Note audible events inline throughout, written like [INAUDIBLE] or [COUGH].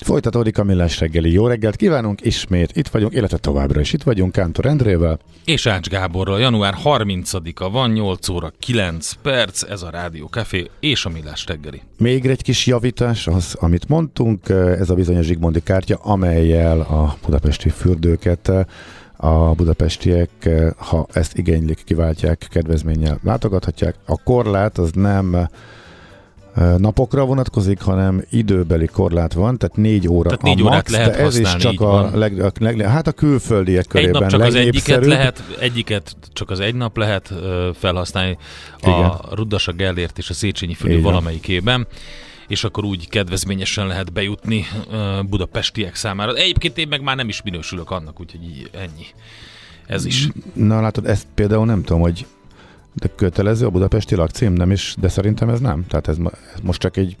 Folytatódik a Millás reggeli. Jó reggelt kívánunk, ismét itt vagyunk, illetve továbbra is itt vagyunk Kántor Endrével. És Ács Gáborral. Január 30-a van, 8 óra 9 perc, ez a Rádió Café és a Millás reggeli. Még egy kis javítás, az, amit mondtunk, ez a bizonyos Zsigmondi kártya, amelyel a budapesti fürdőket a budapestiek, ha ezt igénylik, kiváltják, kedvezménnyel látogathatják. A korlát az nem napokra vonatkozik, hanem időbeli korlát van, tehát négy óra tehát négy a órát max, lehet de ez is csak a, leg, a leg, hát a külföldiek körében Egy nap csak az egyiket lehet, egyiket csak az egy nap lehet felhasználni Igen. a Rudasa Gellért és a Széchenyi fürdő valamelyikében és akkor úgy kedvezményesen lehet bejutni budapestiek számára. Egyébként én meg már nem is minősülök annak, úgyhogy ennyi. Ez is. Na látod, ezt például nem tudom, hogy de kötelező a budapesti lakcím, nem is, de szerintem ez nem. Tehát ez, ez most csak egy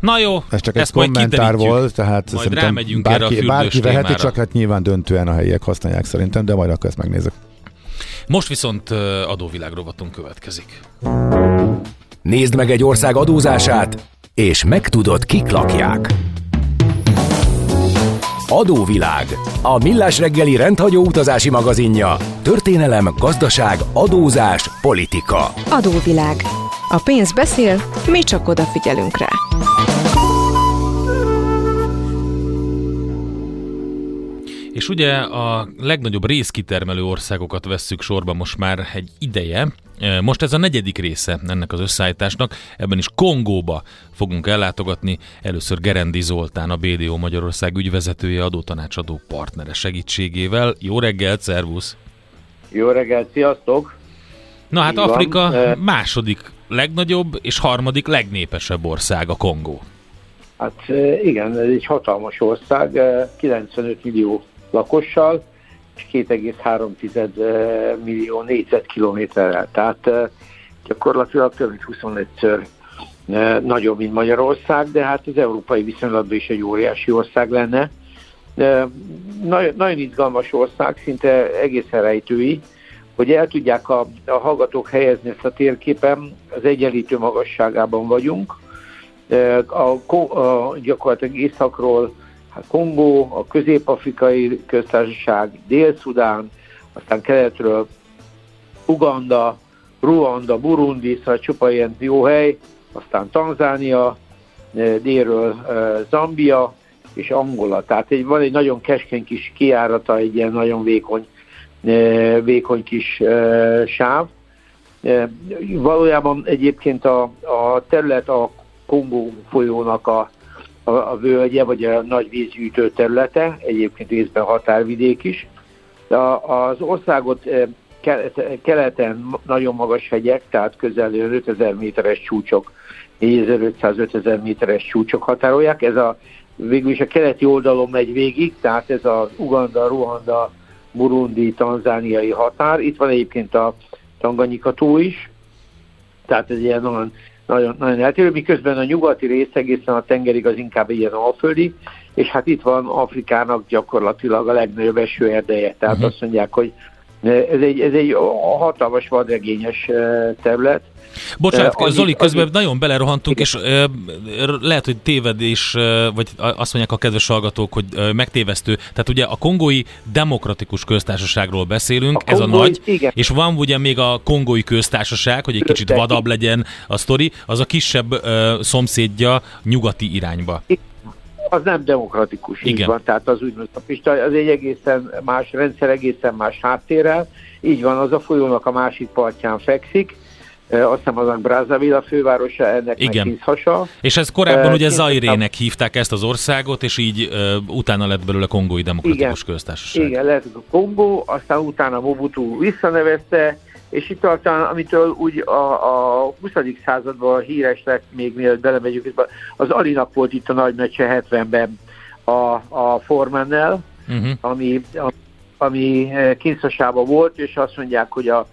Na jó, ez csak egy kommentár volt, tehát majd szerintem bárki, erre a bárki veheti, csak hát nyilván döntően a helyiek használják szerintem, de majd akkor ezt megnézek. Most viszont adóvilág rovatunk következik. Nézd meg egy ország adózását, és megtudod, kik lakják. Adóvilág. A millás reggeli rendhagyó utazási magazinja. Történelem, gazdaság, adózás, politika. Adóvilág. A pénz beszél, mi csak odafigyelünk rá. És ugye a legnagyobb részkitermelő országokat vesszük sorba most már egy ideje. Most ez a negyedik része ennek az összeállításnak, ebben is Kongóba fogunk ellátogatni. Először Gerendi Zoltán, a BDO Magyarország ügyvezetője, adótanácsadó partnere segítségével. Jó reggelt, szervusz! Jó reggelt, sziasztok! Na hát Így Afrika van. Második legnagyobb és harmadik legnépesebb ország a Kongó. Hát igen, ez egy hatalmas ország, 95 millió lakossal, és 2,3 millió négyzetkilométerrel. Tehát gyakorlatilag több mint 25-ször nagyobb, mint Magyarország, de hát az európai viszonylatban is egy óriási ország lenne. Nagyon, izgalmas ország, szinte egészen rejtői, hogy el tudják a, a hallgatók helyezni ezt a térképen, az egyenlítő magasságában vagyunk. A, a, gyakorlatilag északról hát Kongó, a Közép-Afrikai Köztársaság, Dél-Szudán, aztán keletről Uganda, Ruanda, Burundi, szóval csupa ilyen jó hely, aztán Tanzánia, eh, délről eh, Zambia és Angola. Tehát egy, van egy nagyon keskeny kis kiárata, egy ilyen nagyon vékony, eh, vékony kis sáv. Valójában egyébként a, a terület a Kongó folyónak a a, a völgye, vagy a nagy vízgyűjtő területe, egyébként részben határvidék is. De az országot eh, keleten nagyon magas hegyek, tehát közel 5000 méteres csúcsok, 4500-5000 méteres csúcsok határolják. Ez a végül is a keleti oldalon megy végig, tehát ez az Uganda, Ruanda, Burundi, tanzániai határ. Itt van egyébként a Tanganyika tó is, tehát ez ilyen olyan nagyon, nagyon eltérő, miközben a nyugati rész egészen a tengerig az inkább ilyen alföldi, és hát itt van Afrikának gyakorlatilag a legnagyobb esőerdeje. Tehát uh-huh. azt mondják, hogy ez egy, ez egy hatalmas vadregényes terület, Bocsánat, uh, Zoli, közben annyi... nagyon belerohantunk, és uh, lehet, hogy tévedés, uh, vagy azt mondják a kedves hallgatók, hogy uh, megtévesztő. Tehát ugye a kongói demokratikus köztársaságról beszélünk, a ez kongói, a nagy, igen. és van ugye még a kongói köztársaság, hogy egy kicsit vadabb legyen a sztori, az a kisebb uh, szomszédja nyugati irányba. Az nem demokratikus, Igen. így van, tehát az úgymond a az egy egészen más rendszer, egészen más háttérrel, így van, az a folyónak a másik partján fekszik, azt hiszem az Brazzaville a fővárosa, ennek Igen. meg hasa. És ez korábban uh, ugye Zairének hívták ezt az országot, és így uh, utána lett belőle Kongói Demokratikus Igen. Köztársaság. Igen, lett a Kongó, aztán utána Mobutu visszanevezte, és itt talán, amitől úgy a, a 20. században híres lett, még mielőtt belemegyünk, az Alinak volt itt a nagy meccse 70-ben a, a Formannel, uh-huh. ami, ami Kinszasában volt, és azt mondják, hogy a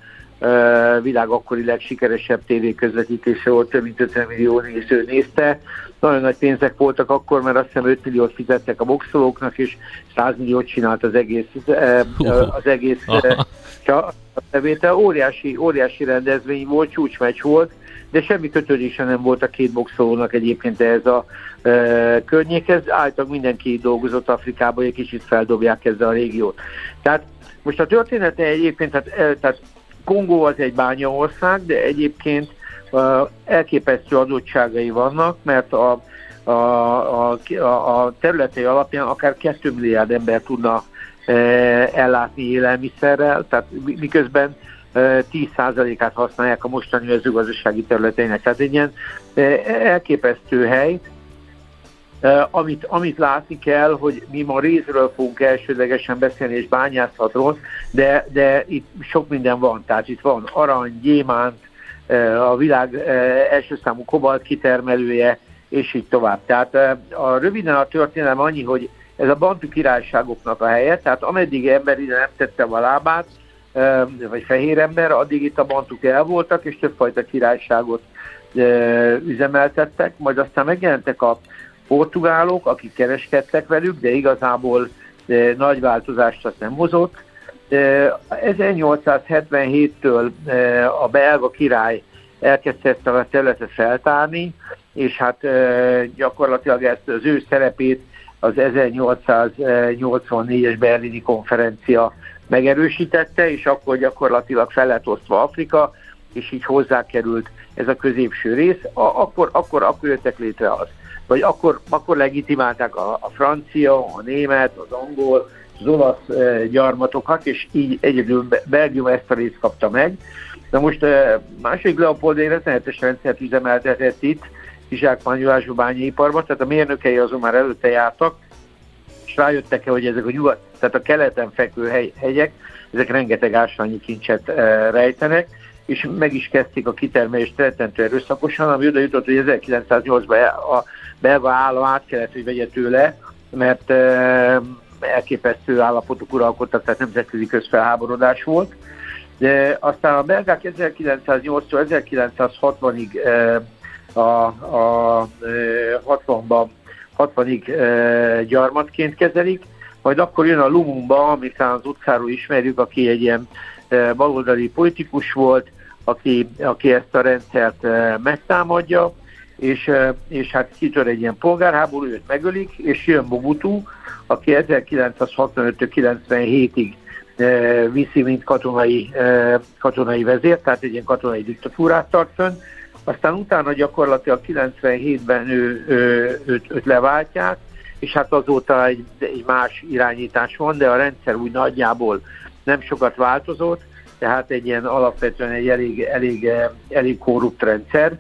világ akkori legsikeresebb tévéközvetítése volt, több mint 50 millió néző nézte. Nagyon nagy pénzek voltak akkor, mert azt hiszem 5 milliót fizettek a boxolóknak, és 100 milliót csinált az egész, az egész [LAUGHS] a bevétel. Óriási, óriási rendezvény volt, csúcsmeccs volt, de semmi kötődése nem volt a két boxolónak egyébként ehhez a e, környékhez. Általában mindenki dolgozott Afrikában, egy kicsit feldobják ezzel a régiót. Tehát most a története egyébként, tehát, tehát Kongó az egy bányaország, de egyébként uh, elképesztő adottságai vannak, mert a, a, a, a területei alapján akár 2 milliárd ember tudna ellátni élelmiszerrel, tehát miközben 10%-át használják a mostani mezőgazdasági területeinek. Tehát egy ilyen elképesztő hely, amit, amit látni kell, hogy mi ma részről fogunk elsődlegesen beszélni és bányászatról, de, de itt sok minden van. Tehát itt van arany, gyémánt, a világ első számú kobalt kitermelője, és így tovább. Tehát a röviden a történelem annyi, hogy ez a bantu királyságoknak a helye, tehát ameddig ember ide nem tette a lábát, vagy fehér ember, addig itt a bantuk el voltak, és többfajta királyságot üzemeltettek, majd aztán megjelentek a portugálok, akik kereskedtek velük, de igazából nagy változást azt nem hozott. 1877-től a belga király elkezdte ezt a területet feltárni, és hát gyakorlatilag ezt az ő szerepét az 1884-es berlini konferencia megerősítette, és akkor gyakorlatilag fel lett osztva Afrika, és így hozzákerült ez a középső rész, akkor, akkor, akkor jöttek létre az vagy akkor, akkor legitimálták a, a francia, a német, az angol, az olasz e, gyarmatokat, és így egyedül Belgium ezt a részt kapta meg. Na most e, második Leopold egy rettenetes rendszert üzemeltetett itt, kizsákmányolású bányaiparban, tehát a mérnökei azon már előtte jártak, és rájöttek -e, hogy ezek a nyugat, tehát a keleten fekvő hegy, hegyek, ezek rengeteg ásványi kincset e, rejtenek, és meg is kezdték a kitermelést rettentő erőszakosan, ami oda jutott, hogy 1908-ban a belga állam át kellett, hogy vegye tőle, mert elképesztő állapotok uralkodtak, tehát nemzetközi közfelháborodás volt. De aztán a belgák 1908-tól 1960-ig a, a 60-ban 60-ig gyarmatként kezelik, majd akkor jön a Lumumba, amit az utcáról ismerjük, aki egy ilyen baloldali politikus volt, aki, aki ezt a rendszert megtámadja, és, és hát kitör egy ilyen polgárháború, őt megölik, és jön Mobutu, aki 1965-97-ig viszi, mint katonai, katonai vezér, tehát egy ilyen katonai diktatúrát tart fönn. Aztán utána gyakorlatilag 97-ben ő, ő, őt, őt leváltják, és hát azóta egy, egy más irányítás van, de a rendszer úgy nagyjából nem sokat változott, tehát egy ilyen alapvetően egy elég, elég, elég korrupt rendszer,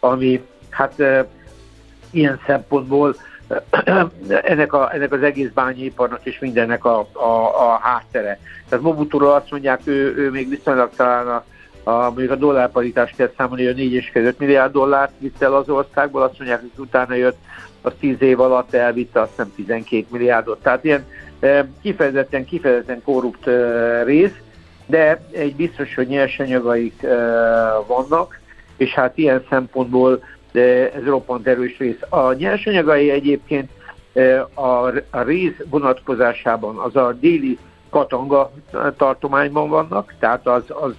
ami hát e, ilyen szempontból [CLEARS THROAT] ennek, a, ennek az egész bányaiparnak és mindennek a, a, a háttere. Tehát mobutu azt mondják, ő, ő még viszonylag talán a, a, mondjuk a dollárparitást kell számolni, hogy 4,5 milliárd dollárt vitt el az országból, azt mondják, hogy utána jött, az 10 év alatt elvitte azt hiszem 12 milliárdot. Tehát ilyen kifejezetten, kifejezetten korrupt rész, de egy biztos, hogy nyersanyagaik vannak, és hát ilyen szempontból ez roppant erős rész. A nyersanyagai egyébként a, rész vonatkozásában az a déli Katanga tartományban vannak, tehát az, az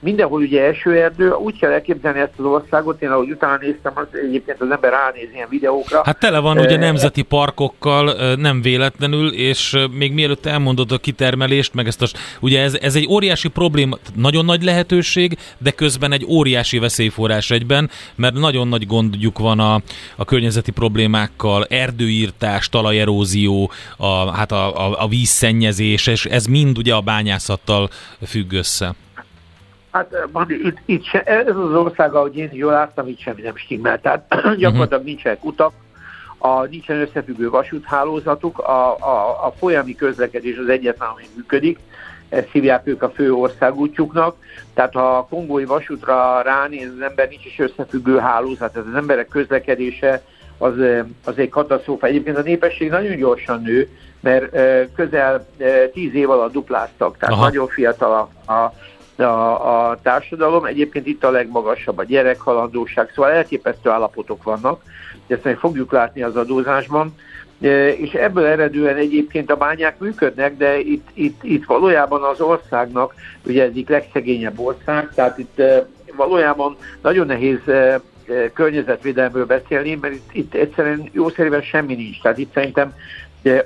mindenhol ugye esőerdő, úgy kell elképzelni ezt az országot, én ahogy utána néztem, az egyébként az ember ránéz ilyen videókra. Hát tele van ugye nemzeti parkokkal, nem véletlenül, és még mielőtt elmondod a kitermelést, meg ezt a, ugye ez, ez egy óriási probléma, nagyon nagy lehetőség, de közben egy óriási veszélyforrás egyben, mert nagyon nagy gondjuk van a, a környezeti problémákkal, erdőírtás, talajerózió, a, hát a, a, a vízszennyezés, és ez mind ugye a bányászattal függ össze. Hát itt, itt se, ez az ország, ahogy én jól láttam, itt semmi nem stimmel. Tehát [CLEARS THROAT] gyakorlatilag nincsenek utak, a, nincsen összefüggő vasúthálózatuk, a, a, a folyami közlekedés az egyetlen, ami működik, ezt hívják ők a fő országútjuknak. Tehát ha a kongói vasútra ránéz az ember, nincs is összefüggő hálózat, ez az emberek közlekedése az, az egy katasztrófa. Egyébként a népesség nagyon gyorsan nő, mert közel tíz év alatt dupláztak, tehát Aha. nagyon fiatal a, a a, a társadalom. Egyébként itt a legmagasabb a gyerekhalandóság, szóval elképesztő állapotok vannak, ezt meg fogjuk látni az adózásban. És ebből eredően egyébként a bányák működnek, de itt, itt, itt valójában az országnak, ugye egyik legszegényebb ország, tehát itt valójában nagyon nehéz környezetvédelmről beszélni, mert itt, itt egyszerűen jószerűen semmi nincs. Tehát itt szerintem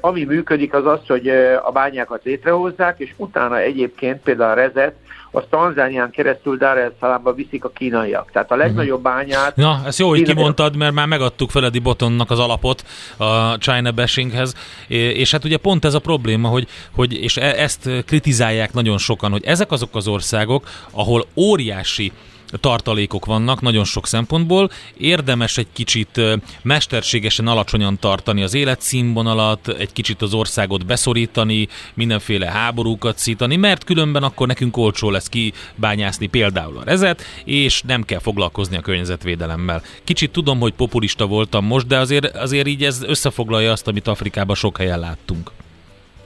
ami működik az az, hogy a bányákat létrehozzák, és utána egyébként például a rezet, az Tanzánián keresztül Dar es Salaamba viszik a kínaiak. Tehát a legnagyobb bányát... Na, ezt jó, hogy kimondtad, mert már megadtuk Feledi Botonnak az alapot a China bashinghez, és hát ugye pont ez a probléma, hogy, hogy és e- ezt kritizálják nagyon sokan, hogy ezek azok az országok, ahol óriási tartalékok vannak nagyon sok szempontból. Érdemes egy kicsit mesterségesen alacsonyan tartani az életszínvonalat, egy kicsit az országot beszorítani, mindenféle háborúkat szítani, mert különben akkor nekünk olcsó lesz kibányászni például a rezet, és nem kell foglalkozni a környezetvédelemmel. Kicsit tudom, hogy populista voltam most, de azért, azért így ez összefoglalja azt, amit Afrikában sok helyen láttunk.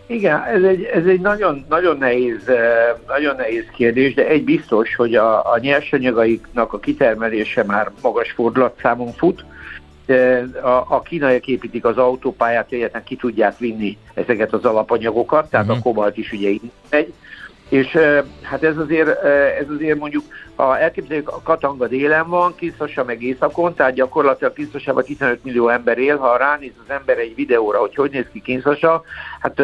Igen, ez egy, ez egy nagyon, nagyon, nehéz, eh, nagyon nehéz kérdés, de egy biztos, hogy a, a nyersanyagaiknak a kitermelése már magas fordulatszámon fut. A, a kínaiak építik az autópályát, egyetlen ki tudják vinni ezeket az alapanyagokat, tehát uh-huh. a mhm. kobalt is ugye így megy. És hát ez azért, ez azért mondjuk, ha elképzeljük, a Katanga délen van, Kiszhasa meg északon, tehát gyakorlatilag Kiszhasában 15 millió ember él, ha ránéz az ember egy videóra, hogy hogy néz ki Kiszhasa, hát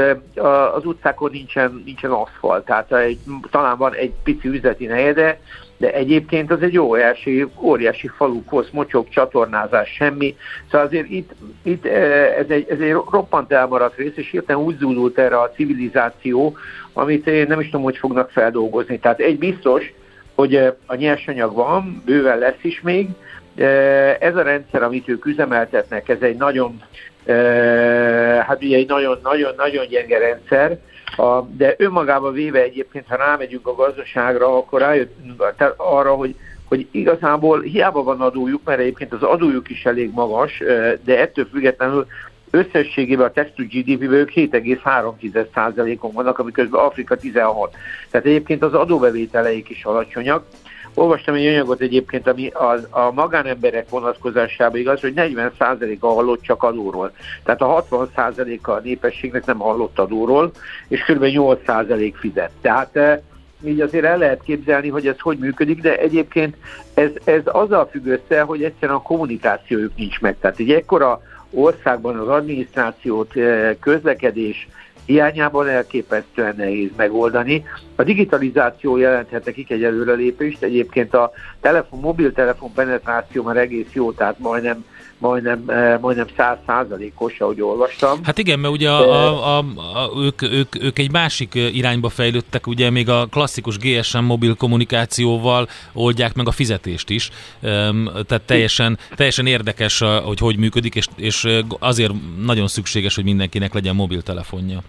az utcákon nincsen, nincsen aszfalt, tehát egy, talán van egy pici üzleti negyede, de egyébként az egy óriási, óriási falu, kosz, mocsok, csatornázás, semmi. Szóval azért itt, itt ez, egy, ez egy roppant elmaradt rész, és hirtelen úgy zúdult erre a civilizáció, amit én nem is tudom, hogy fognak feldolgozni. Tehát egy biztos, hogy a nyersanyag van, bőven lesz is még. Ez a rendszer, amit ők üzemeltetnek, ez egy nagyon, hát ugye egy nagyon-nagyon gyenge rendszer, de önmagában véve egyébként, ha rámegyünk a gazdaságra, akkor rájöttünk arra, hogy hogy igazából hiába van adójuk, mert egyébként az adójuk is elég magas, de ettől függetlenül összességében a text GDP-ből ők 7,3%-on vannak, amiközben Afrika 16. Tehát egyébként az adóbevételeik is alacsonyak. Olvastam egy anyagot egyébként, ami a, a magánemberek vonatkozásában igaz, hogy 40%-a hallott csak adóról. Tehát a 60%-a a népességnek nem hallott adóról, és kb. 8% fizet. Tehát eh, így azért el lehet képzelni, hogy ez hogy működik, de egyébként ez, ez azzal függ össze, hogy egyszerűen a kommunikációjuk nincs meg. Tehát egy ekkora országban az adminisztrációt, közlekedés hiányában elképesztően nehéz megoldani. A digitalizáció jelenthet nekik egy előrelépést, egyébként a telefon, mobiltelefon penetráció már egész jó, tehát majdnem majdnem, eh, majdnem száz százalékos, ahogy olvastam. Hát igen, mert ugye a, a, a, a, ők, ők, ők egy másik irányba fejlődtek, ugye még a klasszikus GSM mobil kommunikációval oldják meg a fizetést is, tehát teljesen, teljesen érdekes, hogy hogy működik, és, és azért nagyon szükséges, hogy mindenkinek legyen mobiltelefonja.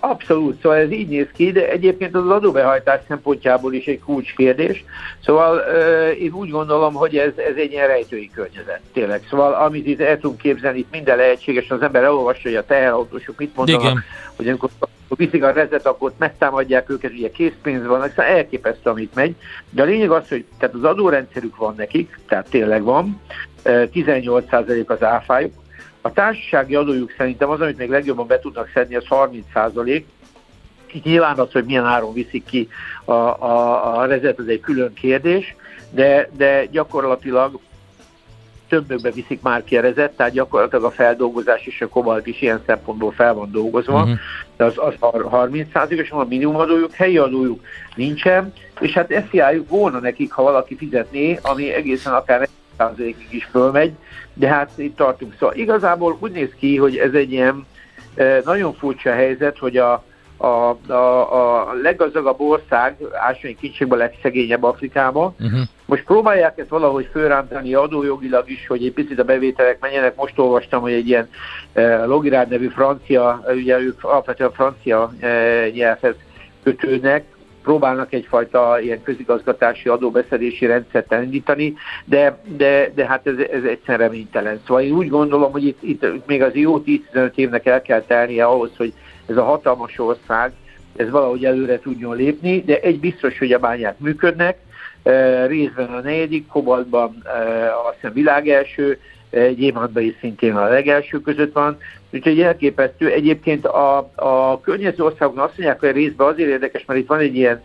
Abszolút, szóval ez így néz ki, de egyébként az adóbehajtás szempontjából is egy kulcskérdés. Szóval uh, én úgy gondolom, hogy ez, ez egy ilyen rejtői környezet, tényleg. Szóval amit itt el tudunk képzelni, itt minden lehetséges, az ember elolvassa, hogy a teherautósok mit mondanak, Igen. hogy amikor viszik a rezet, akkor megtámadják őket, ugye készpénz van, szóval elképesztő, amit megy. De a lényeg az, hogy tehát az adórendszerük van nekik, tehát tényleg van, 18% az áfájuk, a társasági adójuk szerintem az, amit még legjobban be tudnak szedni, az 30 százalék. Itt nyilván az, hogy milyen áron viszik ki a, a, a rezet, az egy külön kérdés, de, de gyakorlatilag többökbe viszik már ki a rezet, tehát gyakorlatilag a feldolgozás és a kobalt is ilyen szempontból fel van dolgozva, uh-huh. de az, az 30 százalékos, a minimum adójuk, helyi adójuk nincsen, és hát SZIA-juk volna nekik, ha valaki fizetné, ami egészen akár 1%-ig is fölmegy, de hát itt tartunk. Szóval igazából úgy néz ki, hogy ez egy ilyen e, nagyon furcsa helyzet, hogy a, a, a, a leggazdagabb ország, ásványi kincsekben a legszegényebb Afrikában. Uh-huh. Most próbálják ezt valahogy fölrántani adójogilag is, hogy egy picit a bevételek menjenek. Most olvastam, hogy egy ilyen e, Logirár nevű francia, ugye ők alapvetően francia e, nyelvhez kötőnek, próbálnak egyfajta ilyen közigazgatási adóbeszedési rendszert elindítani, de, de, de hát ez, ez egyszerűen reménytelen. Szóval én úgy gondolom, hogy itt, itt még az jó 10-15 évnek el kell telnie ahhoz, hogy ez a hatalmas ország, ez valahogy előre tudjon lépni, de egy biztos, hogy a bányák működnek, részben a negyedik, kobaltban azt hiszem világ első, gyémántban is szintén a legelső között van, úgyhogy elképesztő. Egyébként a, a környező országoknak azt mondják, hogy a részben azért érdekes, mert itt van egy ilyen,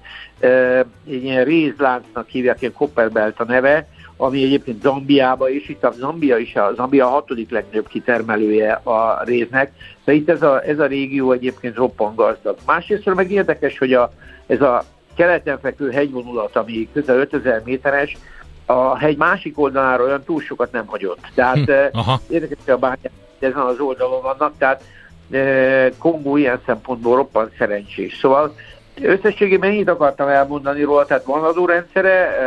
egy ilyen rézláncnak hívják, ilyen Copperbelt a neve, ami egyébként Zambiába is, itt a Zambia is, a Zambia a hatodik legnagyobb kitermelője a réznek, de itt ez a, ez a régió egyébként roppant gazdag. Másrészt meg érdekes, hogy a, ez a keleten fekvő hegyvonulat, ami közel 5000 méteres, a hegy másik oldalára olyan túl sokat nem hagyott. Tehát hm, eh, érdekes, hogy a bányák ezen az oldalon vannak, tehát Kongó ilyen szempontból roppant szerencsés. Szóval összességében ennyit akartam elmondani róla, tehát van adórendszere,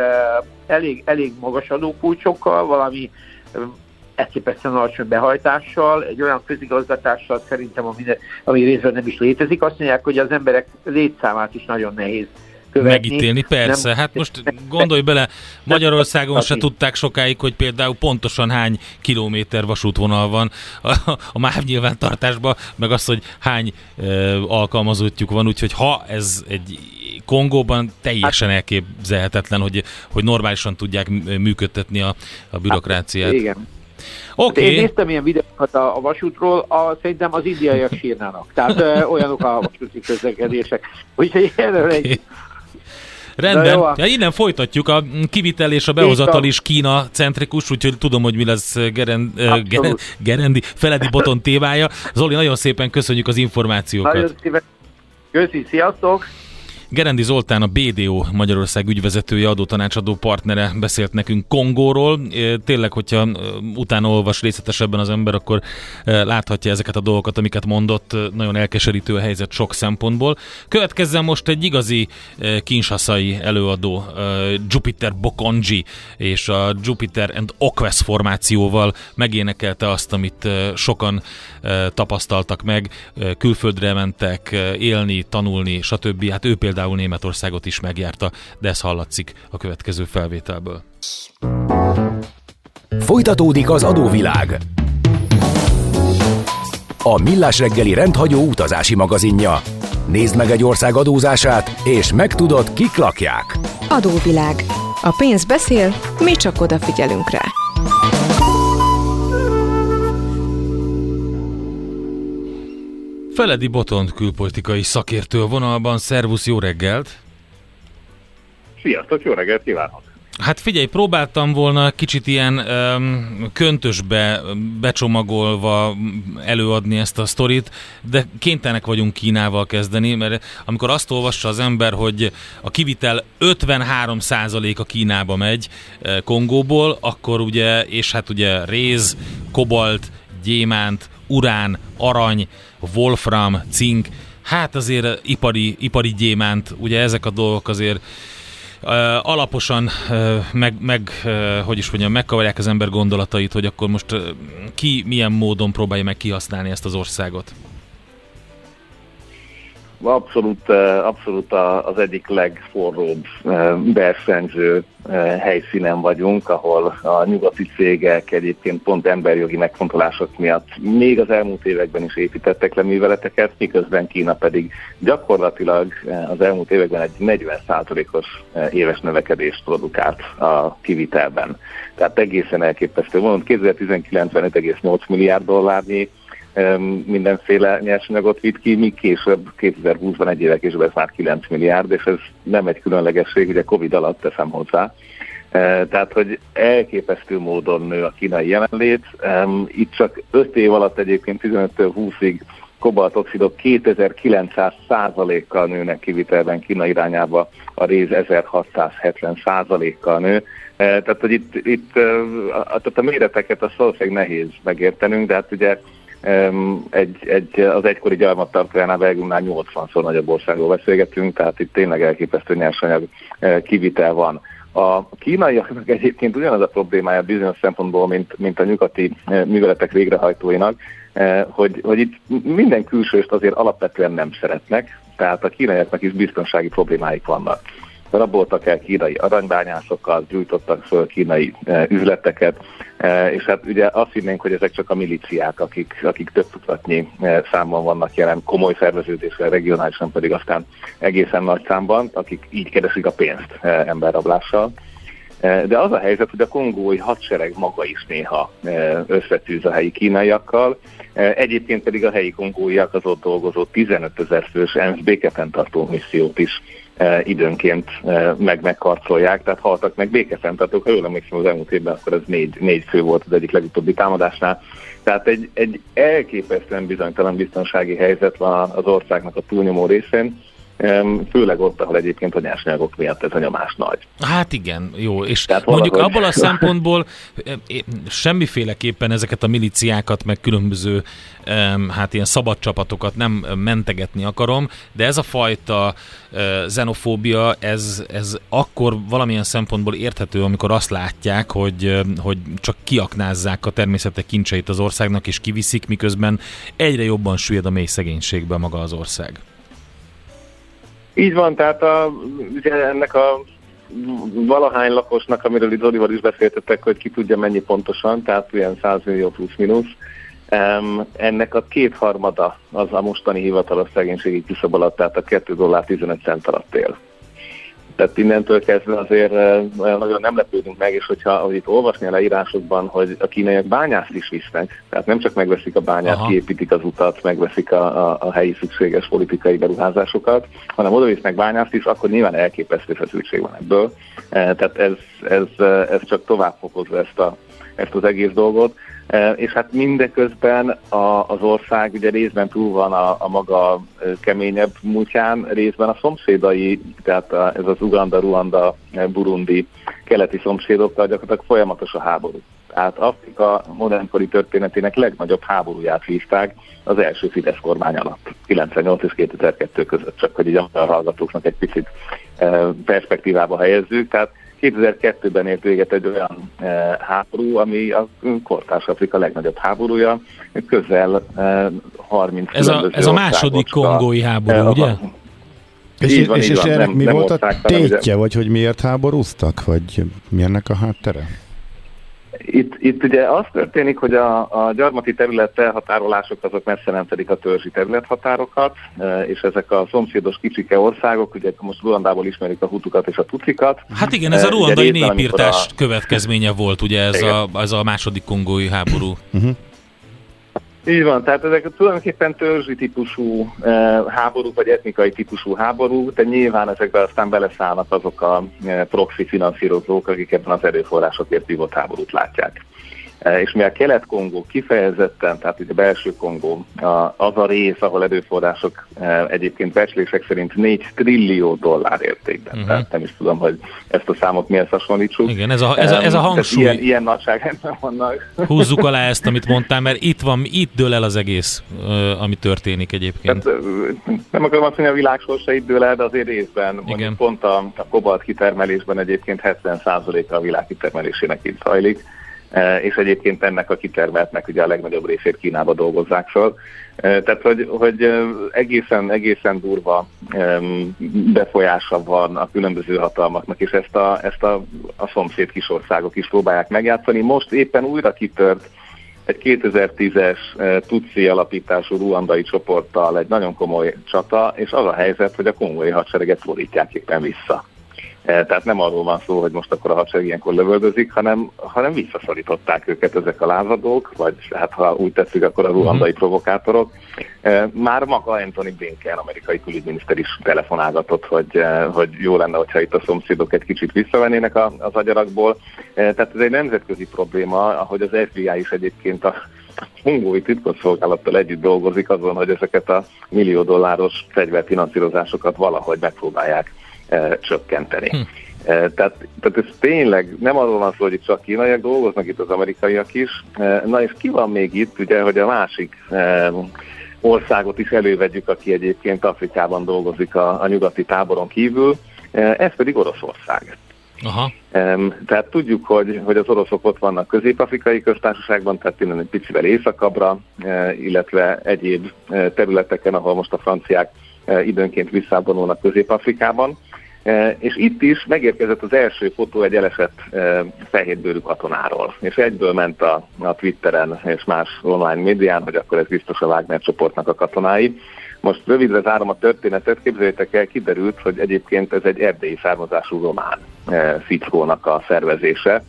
elég, elég magas adókulcsokkal, valami elképesztően alacsony behajtással, egy olyan közigazgatással szerintem, ami, ami részben nem is létezik. Azt mondják, hogy az emberek létszámát is nagyon nehéz követni. Megítélni, persze. Nem, hát most gondolj bele, Magyarországon se tudták sokáig, hogy például pontosan hány kilométer vasútvonal van a, a MÁV nyilvántartásban, meg az, hogy hány e, alkalmazottjuk van, úgyhogy ha ez egy Kongóban teljesen elképzelhetetlen, hogy, hogy normálisan tudják működtetni a, a bürokráciát. Hát, igen. Okay. Hát én néztem ilyen videókat a, a vasútról, a, szerintem az indiaiak sírnának. Tehát ö, olyanok a vasúti közlekedések. Úgyhogy erről egy Rendben. Ja, innen folytatjuk. A kivitel és a behozatal is Kína centrikus, úgyhogy tudom, hogy mi lesz Geren, Geren, Gerendi, Feledi Boton tévája. Zoli, nagyon szépen köszönjük az információkat. Nagyon szépen. Köszi, sziasztok! Gerendi Zoltán, a BDO Magyarország ügyvezetője, adótanácsadó partnere beszélt nekünk Kongóról. Tényleg, hogyha utána olvas részletesebben az ember, akkor láthatja ezeket a dolgokat, amiket mondott. Nagyon elkeserítő a helyzet sok szempontból. Következzen most egy igazi kinsaszai előadó, Jupiter Bokonji, és a Jupiter and Oquest formációval megénekelte azt, amit sokan tapasztaltak meg, külföldre mentek élni, tanulni, stb. Hát ő például például Németországot is megjárta, de ez hallatszik a következő felvételből. Folytatódik az adóvilág. A Millás reggeli rendhagyó utazási magazinja. Nézd meg egy ország adózását, és megtudod, kik lakják. Adóvilág. A pénz beszél, mi csak odafigyelünk rá. Feledi Botont külpolitikai szakértő vonalban. Szervusz, jó reggelt! Sziasztok, jó reggelt kívánok! Hát figyelj, próbáltam volna kicsit ilyen um, köntösbe becsomagolva előadni ezt a sztorit, de kénytelenek vagyunk Kínával kezdeni, mert amikor azt olvassa az ember, hogy a kivitel 53% a Kínába megy Kongóból, akkor ugye, és hát ugye réz, kobalt, gyémánt, urán, arany, wolfram, cink, hát azért ipari, ipari gyémánt, ugye ezek a dolgok azért Uh, alaposan uh, meg, meg uh, hogy is mondjam, megkavarják az ember gondolatait, hogy akkor most ki milyen módon próbálja meg kihasználni ezt az országot. Abszolút, abszolút az egyik legforróbb versenyző helyszínen vagyunk, ahol a nyugati cégek egyébként pont emberjogi megfontolások miatt még az elmúlt években is építettek le műveleteket, miközben Kína pedig gyakorlatilag az elmúlt években egy 40%-os éves növekedést produkált a kivitelben. Tehát egészen elképesztő. Mondom, 2019-ben 5,8 milliárd dollárnyi mindenféle nyersanyagot vitt ki, míg később 2020-ban egy évek később ez már 9 milliárd, és ez nem egy különlegesség, ugye Covid alatt teszem hozzá. E, tehát, hogy elképesztő módon nő a kínai jelenlét. Itt csak 5 év alatt egyébként 15-től 20-ig kobaltoxidok 2900 százalékkal nőnek kivitelben Kína irányába, a réz 1670 százalékkal nő. E, tehát, hogy itt, itt e, a, a méreteket a valószínűleg nehéz megértenünk, de hát ugye egy, egy, az egykori gyarmattartójánál Belgiumnál 80-szor nagyobb országról beszélgetünk, tehát itt tényleg elképesztő nyersanyag eh, kivitel van. A kínaiaknak egyébként ugyanaz a problémája bizonyos szempontból, mint, mint a nyugati eh, műveletek végrehajtóinak, eh, hogy, hogy itt minden külsőst azért alapvetően nem szeretnek, Tehát a kínaiaknak is biztonsági problémáik vannak raboltak el kínai aranybányászokat, gyújtottak föl kínai e, üzleteket, e, és hát ugye azt hinnénk, hogy ezek csak a miliciák, akik, akik több tudatnyi e, számban vannak jelen, komoly szerveződéssel, regionálisan pedig aztán egészen nagy számban, akik így keresik a pénzt emberrablással. De az a helyzet, hogy a kongói hadsereg maga is néha összetűz a helyi kínaiakkal, egyébként pedig a helyi kongóiak az ott dolgozó 15 ezer fős ENSZ békefenntartó missziót is időnként meg megkarcolják, tehát haltak meg békefenntartók, ha jól emlékszem az elmúlt évben, akkor ez négy, négy fő volt az egyik legutóbbi támadásnál. Tehát egy, egy elképesztően bizonytalan biztonsági helyzet van az országnak a túlnyomó részén, főleg ott, ahol egyébként a nyersanyagok miatt ez a nyomás nagy. Hát igen, jó, és Tehát mondjuk valahogy... abból a szempontból semmiféleképpen ezeket a miliciákat, meg különböző hát ilyen szabad csapatokat nem mentegetni akarom, de ez a fajta xenofóbia, ez, ez akkor valamilyen szempontból érthető, amikor azt látják, hogy, hogy csak kiaknázzák a természetek kincseit az országnak, és kiviszik, miközben egyre jobban süllyed a mély szegénységbe maga az ország. Így van, tehát a, ugye ennek a valahány lakosnak, amiről itt Zolival is beszéltetek, hogy ki tudja mennyi pontosan, tehát ilyen 100 millió plusz-minusz, um, ennek a kétharmada az a mostani hivatalos szegénységi küszöb alatt, tehát a 2 dollár 15 cent alatt él. Tehát innentől kezdve azért olyan nagyon nem lepődünk meg, és hogyha ahogy itt olvasni a leírásokban, hogy a kínaiak bányászt is visznek, tehát nem csak megveszik a bányát, Aha. kiépítik az utat, megveszik a, a, a helyi szükséges politikai beruházásokat, hanem oda visznek bányászt is, akkor nyilván elképesztő feszültség van ebből. Tehát ez, ez, ez csak tovább fokozza ezt, a, ezt az egész dolgot. És hát mindeközben a, az ország ugye részben túl van a, a maga keményebb múltján, részben a szomszédai, tehát a, ez az Uganda, Ruanda, Burundi keleti szomszédokkal gyakorlatilag folyamatos a háború. Tehát Afrika modernkori történetének legnagyobb háborúját hívták az első Fidesz kormány alatt, 98 és 2002 között, csak hogy így a hallgatóknak egy picit perspektívába helyezzük. Tehát 2002-ben ért véget egy olyan e, háború, ami a kortárs Afrika legnagyobb háborúja, közel e, 30 Ez a, ez a második kongói háború, ugye? És, van, és, és ennek nem, mi nem volt a tétje, vagy hogy miért háborúztak, vagy mi ennek a háttere? Itt, itt ugye az történik, hogy a, a gyarmati terület elhatárolások azok messze nem fedik a törzsi területhatárokat, e, és ezek a szomszédos kicsike országok, ugye most Ruandából ismerik a hutukat és a tucikat. Hát igen, ez a e, ruandai népírtás a... következménye volt, ugye ez a, ez a második kongói háború. Uh-huh. Így van, tehát ezek tulajdonképpen törzsi típusú e, háborúk, vagy etnikai típusú háború, de nyilván ezekben aztán beleszállnak azok a e, proxy finanszírozók, akik ebben az erőforrásokért vívott háborút látják. E, és mivel Kelet-Kongó kifejezetten, tehát ugye belső Kongó, az a rész, ahol erőforrások e, egyébként becslések szerint 4 trillió dollár értékben. Uh-huh. Tehát nem is tudom, hogy ezt a számot mihez hasonlítsuk. Igen, ez a, ez a, ez a hangsúly. Ilyen, ilyen nagyságrendben vannak. Húzzuk alá ezt, amit [LAUGHS] mondtál, mert itt van, itt dől el az egész, ami történik egyébként. Tehát, nem akarom azt mondani, a világ sorsa itt dől el, de azért részben, Igen. pont a, a kobalt kitermelésben egyébként 70%-a a világ kitermelésének itt zajlik és egyébként ennek a kitermeltnek ugye a legnagyobb részét Kínába dolgozzák föl. E, tehát, hogy, hogy e, egészen, egészen durva befolyása van a különböző hatalmaknak, és ezt a, ezt a, a szomszéd kisországok is próbálják megjátszani. Most éppen újra kitört egy 2010-es Tutsi alapítású ruandai csoporttal egy nagyon komoly csata, és az a helyzet, hogy a kongói hadsereget fordítják éppen vissza. E, tehát nem arról van szó, hogy most akkor a hadsereg ilyenkor lövöldözik, hanem, hanem visszaszorították őket ezek a lázadók, vagy hát ha úgy tetszik, akkor a ruandai mhm. provokátorok. E, már maga Anthony Blinken, amerikai külügyminiszter is telefonálgatott, hogy, e, hogy jó lenne, hogyha itt a szomszédok egy kicsit visszavennének az agyarakból. Tehát ez egy nemzetközi probléma, ahogy az FBI is egyébként a hungói titkosszolgálattal együtt dolgozik azon, hogy ezeket a millió dolláros fegyverfinanszírozásokat valahogy megpróbálják csökkenteni. Hm. Tehát, tehát ez tényleg nem arról van szó, hogy csak kínaiak dolgoznak, itt az amerikaiak is. Na és ki van még itt, ugye, hogy a másik országot is elővegyük, aki egyébként Afrikában dolgozik a, a nyugati táboron kívül, ez pedig Oroszország. Aha. Tehát tudjuk, hogy, hogy az oroszok ott vannak közép-afrikai köztársaságban, tehát innen egy picivel északabbra, illetve egyéb területeken, ahol most a franciák időnként visszavonulnak Közép-Afrikában. És itt is megérkezett az első fotó egy elesett fehérbőrű katonáról, és egyből ment a, a Twitteren és más online médián, hogy akkor ez biztos a Wagner csoportnak a katonái. Most rövidre zárom a történetet, képzeljétek el, kiderült, hogy egyébként ez egy erdélyi származású román fickónak a szervezése,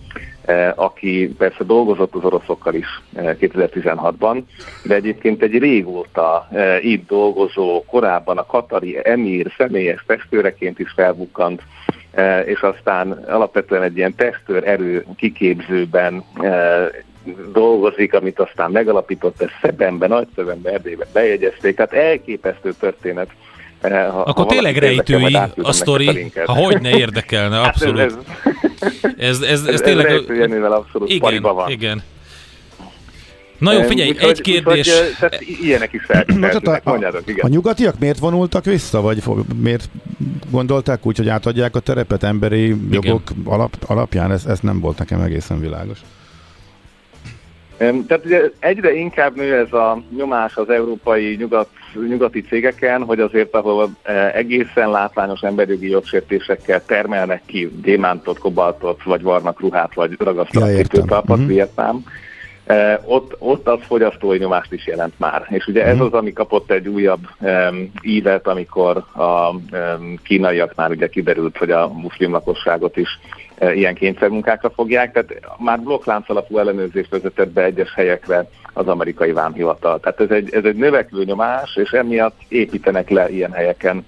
e, aki persze dolgozott az oroszokkal is e, 2016-ban, de egyébként egy régóta e, itt dolgozó, korábban a Katari emír személyes testőreként is felbukkant, e, és aztán alapvetően egy ilyen testőr erő kiképzőben e, dolgozik, amit aztán megalapított, ezt Szebenben, Nagyszövenben, Erdélyben bejegyezték, tehát elképesztő történet. Ha, Akkor ha tényleg rejtői a sztori, ha hogy ne érdekelne, [LAUGHS] abszolút. Hát ez, ez, ez, ez, ez, [LAUGHS] ez tényleg... Rejtőjenővel abszolút igen, van. Igen. Na jó, figyelj, úgy, egy kérdés. Úgy, tehát ilyenek is feltehetőnek, [CLEARS THROAT] mondjátok, igen. A nyugatiak miért vonultak vissza, vagy miért gondolták úgy, hogy átadják a terepet emberi igen. jogok alap, alapján? Ez, ez nem volt nekem egészen világos. Tehát ugye egyre inkább nő ez a nyomás az európai nyugat, nyugati cégeken, hogy azért, ahol e, egészen látványos emberjogi jogsértésekkel termelnek ki gyémántot, kobaltot, vagy varnak ruhát, vagy ragasztanak ja, kitőtalpat, uh-huh. Vietnám, ott, ott az fogyasztói nyomást is jelent már. És ugye ez mhm. az, ami kapott egy újabb um, ívet, amikor a um, kínaiak ugye kiderült, hogy a muszlim lakosságot is E, ilyen kényszermunkákra fogják, tehát már blokklánc alapú ellenőrzést vezetett be egyes helyekre az amerikai vámhivatal. Tehát ez egy, ez egy növekvő nyomás, és emiatt építenek le ilyen helyeken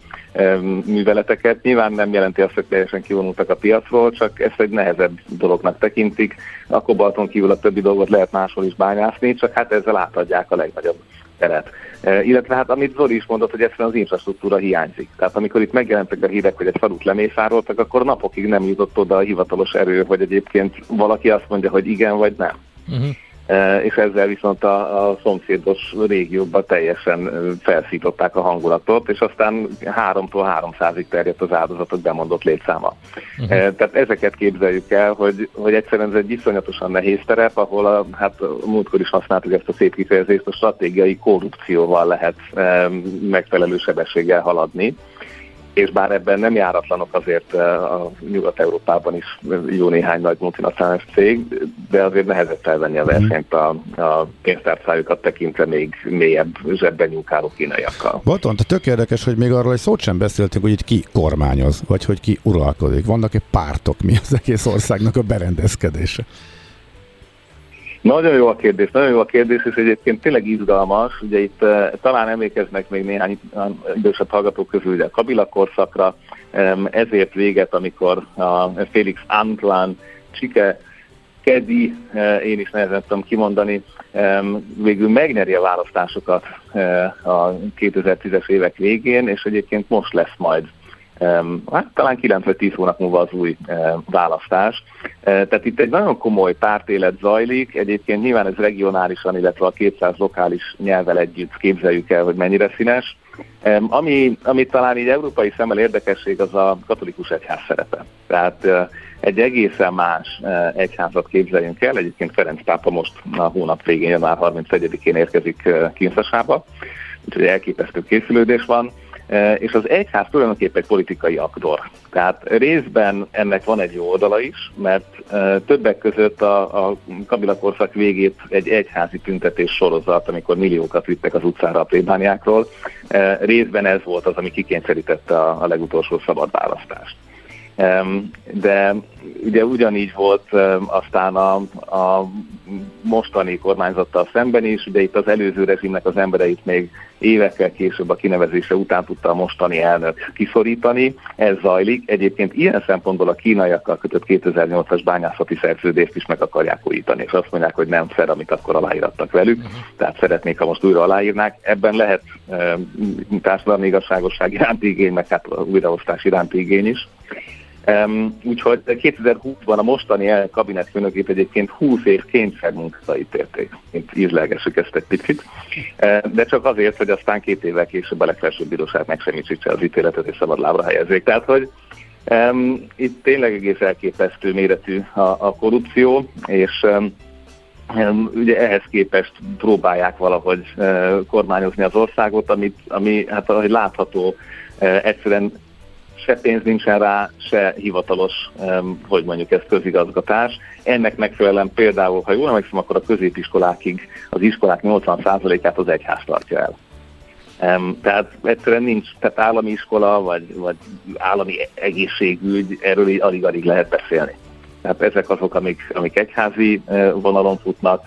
műveleteket. Nyilván nem jelenti azt, hogy teljesen kivonultak a piacról, csak ezt egy nehezebb dolognak tekintik. A kobalton kívül a többi dolgot lehet máshol is bányászni, csak hát ezzel átadják a legnagyobb teret. E, illetve hát amit Zoli is mondott, hogy egyszerűen az infrastruktúra hiányzik. Tehát amikor itt megjelentek a hírek, hogy egy falut lemészároltak, akkor napokig nem jutott oda a hivatalos erő, hogy egyébként valaki azt mondja, hogy igen vagy nem. Uh-huh. E, és ezzel viszont a, a szomszédos régiókban teljesen felszították a hangulatot, és aztán 3-tól 300-ig terjedt az áldozatok bemondott létszáma. Uh-huh. Tehát ezeket képzeljük el, hogy, hogy egyszerűen ez egy iszonyatosan nehéz terep, ahol a, hát múltkor is használtuk ezt a szép kifejezést, a stratégiai korrupcióval lehet megfelelő sebességgel haladni és bár ebben nem járatlanok azért eh, a Nyugat-Európában is jó néhány nagy multinacionális cég, de azért nehezett elvenni a versenyt a, a pénztárcájukat tekintve még mélyebb zsebben nyúkáló kínaiakkal. Baton, tök érdekes, hogy még arról egy szót sem beszéltünk, hogy itt ki kormányoz, vagy hogy ki uralkodik. Vannak-e pártok, mi az egész országnak a berendezkedése? Nagyon jó a kérdés, nagyon jó a kérdés, és egyébként tényleg izgalmas. Ugye itt uh, talán emlékeznek még néhány idősebb hallgatók közül ugye a Kabila korszakra, um, ezért véget, amikor a Félix Antlan Csike Kedi, uh, én is nehezen tudom kimondani, um, végül megnyeri a választásokat uh, a 2010-es évek végén, és egyébként most lesz majd hát, talán 9 vagy 10 hónap múlva az új választás. Tehát itt egy nagyon komoly pártélet zajlik, egyébként nyilván ez regionálisan, illetve a 200 lokális nyelvel együtt képzeljük el, hogy mennyire színes. Ami, ami talán így európai szemmel érdekesség, az a katolikus egyház szerepe. Tehát egy egészen más egyházat képzeljünk el, egyébként Ferenc pápa most a hónap végén, január 31-én érkezik Kinszasába, úgyhogy elképesztő készülődés van. E, és az egyház tulajdonképpen egy politikai aktor. Tehát részben ennek van egy jó oldala is, mert e, többek között a, a Kabila korszak végét egy egyházi tüntetés sorozat, amikor milliókat vittek az utcára a plébániákról, e, részben ez volt az, ami kikényszerítette a, a legutolsó szabad választást. De ugye ugyanígy volt aztán a, a mostani kormányzattal szemben is, ugye itt az előző rezsimnek az embereit még évekkel később a kinevezése után tudta a mostani elnök kiszorítani. Ez zajlik. Egyébként ilyen szempontból a kínaiakkal kötött 2008-as bányászati szerződést is meg akarják újítani, és azt mondják, hogy nem fel, amit akkor aláírattak velük, uh-huh. tehát szeretnék, ha most újra aláírnák. Ebben lehet e, társadalmi igazságosság iránti igény, meg hát újraosztás iránti igény is. Um, úgyhogy 2020-ban a mostani kabinetfőnökét egyébként 20 év kényszermunkára ítélték, mint ízlelgessük ezt egy picit, de csak azért, hogy aztán két évvel később a legfelsőbb bíróság megsemmisítse az ítéletet és szabad lábra helyezzék. Tehát, hogy um, itt tényleg egész elképesztő méretű a, a korrupció, és um, ugye ehhez képest próbálják valahogy kormányozni az országot, amit, ami, hát ahogy látható, egyszerűen se pénz nincsen rá, se hivatalos, hogy mondjuk ez közigazgatás. Ennek megfelelően például, ha jól emlékszem, akkor a középiskolákig az iskolák 80%-át az egyház tartja el. Tehát egyszerűen nincs, tehát állami iskola, vagy, vagy állami egészségügy, erről alig-alig lehet beszélni. Tehát ezek azok, amik, amik egyházi vonalon futnak.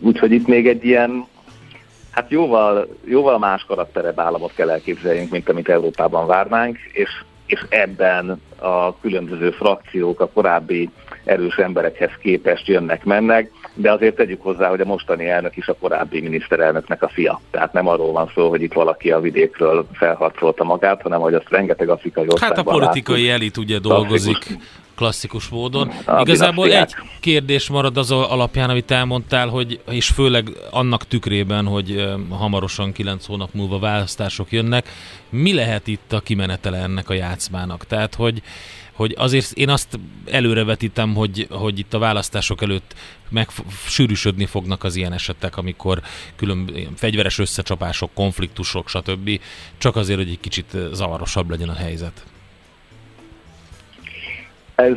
Úgyhogy itt még egy ilyen, hát jóval, jóval más karakterebb államot kell elképzeljünk, mint amit Európában várnánk, és, és ebben a különböző frakciók a korábbi erős emberekhez képest jönnek-mennek, de azért tegyük hozzá, hogy a mostani elnök is a korábbi miniszterelnöknek a fia. Tehát nem arról van szó, hogy itt valaki a vidékről felharcolta magát, hanem hogy azt rengeteg afrikai országban Hát a politikai látunk. elit ugye dolgozik klasszikus módon. A Igazából egy kérdés marad az alapján, amit elmondtál, hogy, és főleg annak tükrében, hogy hamarosan kilenc hónap múlva választások jönnek, mi lehet itt a kimenetele ennek a játszmának? Tehát, hogy hogy azért én azt előrevetítem, hogy, hogy itt a választások előtt meg sűrűsödni fognak az ilyen esetek, amikor külön fegyveres összecsapások, konfliktusok, stb. Csak azért, hogy egy kicsit zavarosabb legyen a helyzet. Ez,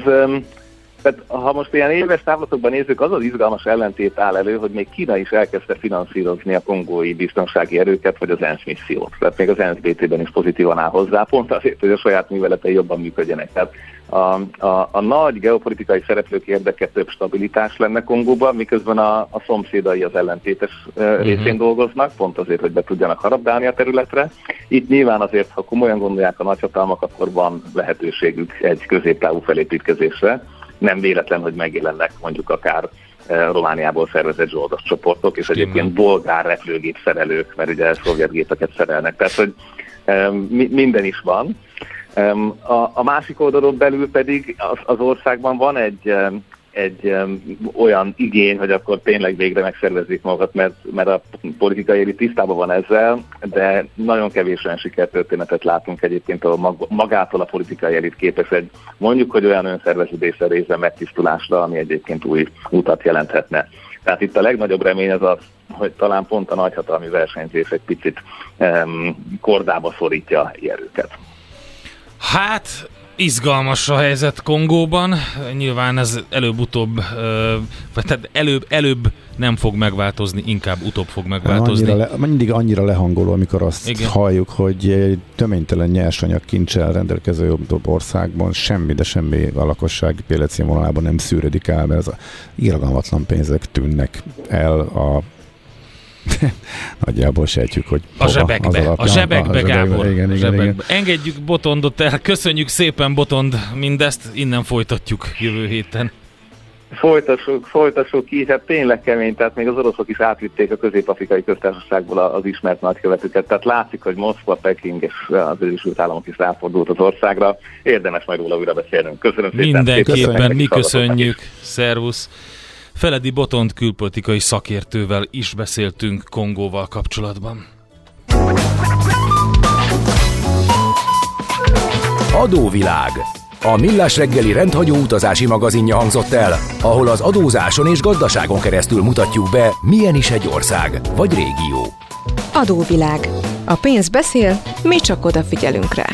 tehát ha most ilyen éves távlatokban nézzük, az az izgalmas ellentét áll elő, hogy még Kína is elkezdte finanszírozni a kongói biztonsági erőket, vagy az ENSZ missziót. Tehát még az ENSZ BT-ben is pozitívan áll hozzá, pont azért, hogy a saját műveletei jobban működjenek. Tehát a, a, a nagy geopolitikai szereplők érdeke több stabilitás lenne Kongóban, miközben a, a szomszédai az ellentétes uh-huh. részén dolgoznak, pont azért, hogy be tudjanak harabdálni a területre. Itt nyilván azért, ha komolyan gondolják a nagyhatalmak, akkor van lehetőségük egy középtávú felépítkezésre. Nem véletlen, hogy megjelennek mondjuk akár Romániából szervezett zsoldos csoportok, és egyébként bolgár repülőgép szerelők, mert ugye szovjet gépeket szerelnek. Tehát, hogy minden is van. A, a másik oldalon belül pedig az, az országban van egy, egy um, olyan igény, hogy akkor tényleg végre megszervezik magukat, mert, mert a politikai éli tisztában van ezzel, de nagyon kevés olyan sikertörténetet látunk egyébként, ahol mag, magától a politikai elit képes egy mondjuk, hogy olyan önszerveződésre részben megtisztulásra, ami egyébként új utat jelenthetne. Tehát itt a legnagyobb remény az az, hogy talán pont a nagyhatalmi versenyzés egy picit um, kordába szorítja erőket. Hát, izgalmas a helyzet Kongóban. Nyilván ez előbb-utöbb, vagy tehát előbb, előbb nem fog megváltozni, inkább utóbb fog megváltozni. Annyira le, mindig annyira lehangoló, amikor azt Igen. halljuk, hogy egy töménytelen nyersanyag kincsel rendelkező országban semmi, de semmi a lakosság életszínvonalában nem szűrődik el, mert az irgalmatlan pénzek tűnnek el a [LAUGHS] Nagyjából sejtjük, hogy a zsebekbe, az alapján, a zsebekbe, a zsebekbe Gábor. Igen, igen, zsebekbe. igen. Engedjük Botondot el, köszönjük szépen Botond mindezt, innen folytatjuk jövő héten. Folytassuk, folytassuk ki, hát tényleg kemény, tehát még az oroszok is átvitték a közép-afrikai köztársaságból az ismert nagykövetőket, tehát látszik, hogy Moszkva, Peking és az Egyesült Államok is ráfordult az országra, érdemes majd róla újra beszélnünk. Köszönöm szépen. Mindenképpen, mi köszönjük, szervusz. Feledi Botont külpolitikai szakértővel is beszéltünk Kongóval kapcsolatban. Adóvilág. A Millás reggeli rendhagyó utazási magazinja hangzott el, ahol az adózáson és gazdaságon keresztül mutatjuk be, milyen is egy ország vagy régió. Adóvilág. A pénz beszél, mi csak odafigyelünk rá.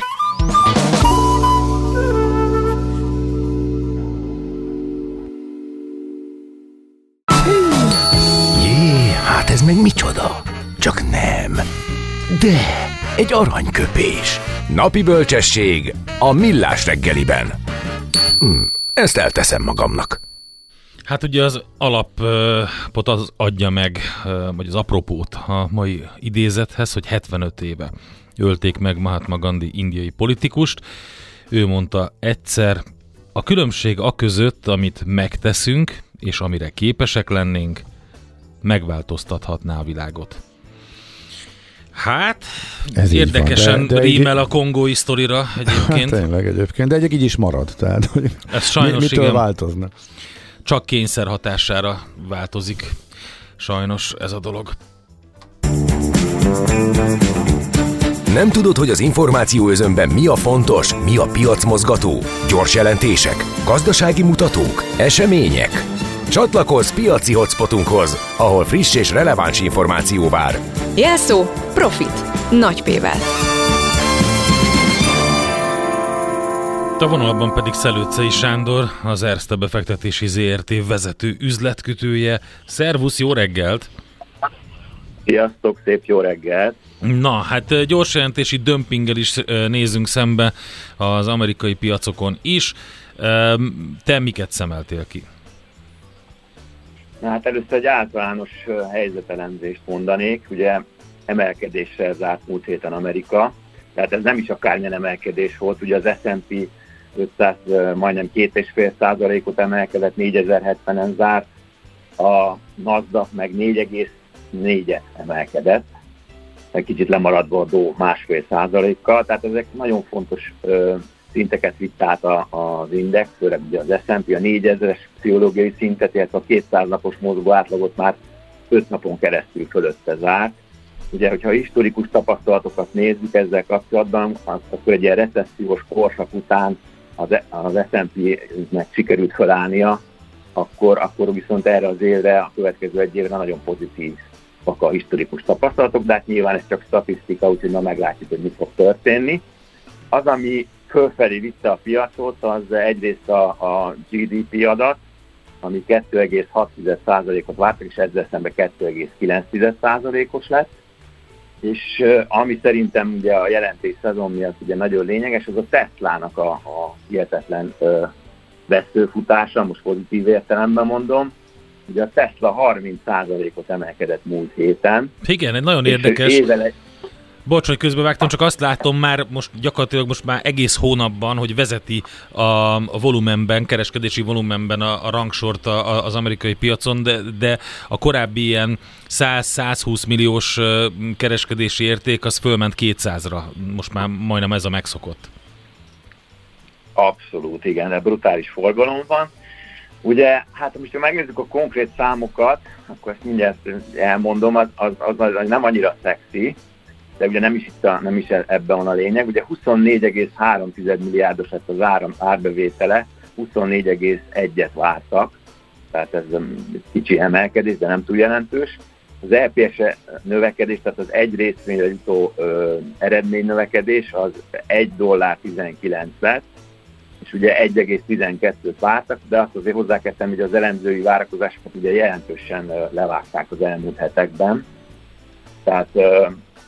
De, egy aranyköpés. Napi bölcsesség a millás reggeliben. Hm, ezt elteszem magamnak. Hát ugye az alapot az adja meg, vagy az apropót a mai idézethez, hogy 75 éve ölték meg Mahatma Gandhi indiai politikust. Ő mondta egyszer, a különbség a között, amit megteszünk, és amire képesek lennénk, megváltoztathatná a világot. Hát, Ez érdekesen van, de, de rímel egy... a kongói sztorira egyébként. Hát tényleg egyébként, de egy így is marad. Tehát, hogy Ez sajnos mitől igen, változna? Csak kényszer hatására változik sajnos ez a dolog. Nem tudod, hogy az információ özönben mi a fontos, mi a piacmozgató? Gyors jelentések, gazdasági mutatók, események? Csatlakozz piaci hotspotunkhoz, ahol friss és releváns információ vár. Jelszó Profit. Nagy P-vel. A vonalban pedig Szelőcei Sándor, az Erste befektetési ZRT vezető üzletkötője. Szervusz, jó reggelt! Sziasztok, szép jó reggelt! Na, hát gyors jelentési dömpinggel is nézünk szembe az amerikai piacokon is. Te miket szemeltél ki? Na, hát először egy általános helyzetelemzést mondanék. Ugye emelkedéssel zárt múlt héten Amerika, tehát ez nem is akármilyen emelkedés volt. Ugye az S&P 500 majdnem 2,5 százalékot emelkedett, 4070-en zárt, a Nasdaq meg 4,4-et emelkedett, egy kicsit lemaradva a Dó másfél százalékkal, tehát ezek nagyon fontos szinteket vitt át a, az index, főleg ugye az S&P, a 4000-es pszichológiai szintet, illetve a 200 napos mozgó átlagot már 5 napon keresztül fölötte zárt. Ugye, hogyha historikus tapasztalatokat nézzük ezzel kapcsolatban, akkor egy ilyen recessziós korszak után az, az S&P-nek sikerült felállnia, akkor, akkor viszont erre az évre, a következő egy évre nagyon pozitív a historikus tapasztalatok, de hát nyilván ez csak statisztika, úgyhogy ma meglátjuk, hogy mi fog történni. Az, ami fölfelé vitte a piacot, az egyrészt a, a GDP adat, ami 2,6%-ot vártak, és ezzel szemben 2,9%-os lett. És ami szerintem ugye a jelentés szezon miatt ugye nagyon lényeges, az a Tesla-nak a, a hihetetlen ö, veszőfutása, most pozitív értelemben mondom, Ugye a Tesla 30%-ot emelkedett múlt héten. Igen, egy nagyon érdekes. Évele... Bocs, hogy közbevágtam, csak azt látom már most gyakorlatilag most már egész hónapban, hogy vezeti a, a volumenben, kereskedési volumenben a, a rangsort a, az amerikai piacon, de, de a korábbi ilyen 100-120 milliós kereskedési érték az fölment 200-ra. Most már majdnem ez a megszokott. Abszolút, igen, de brutális forgalom van. Ugye, hát most ha megnézzük a konkrét számokat, akkor ezt mindjárt elmondom, az, az, az, az nem annyira szexi, de ugye nem is, itt a, nem is ebben van a lényeg. Ugye 24,3 milliárdos lett az áram, árbevétele, 24,1-et vártak, tehát ez kicsi emelkedés, de nem túl jelentős. Az EPS növekedés, tehát az egy részvényre jutó ö, eredmény növekedés, az 1 dollár 19 lett, és ugye 1,12-t vártak, de azt azért hozzá kell tenni, hogy az elemzői várakozásokat ugye jelentősen levágták az elmúlt hetekben, tehát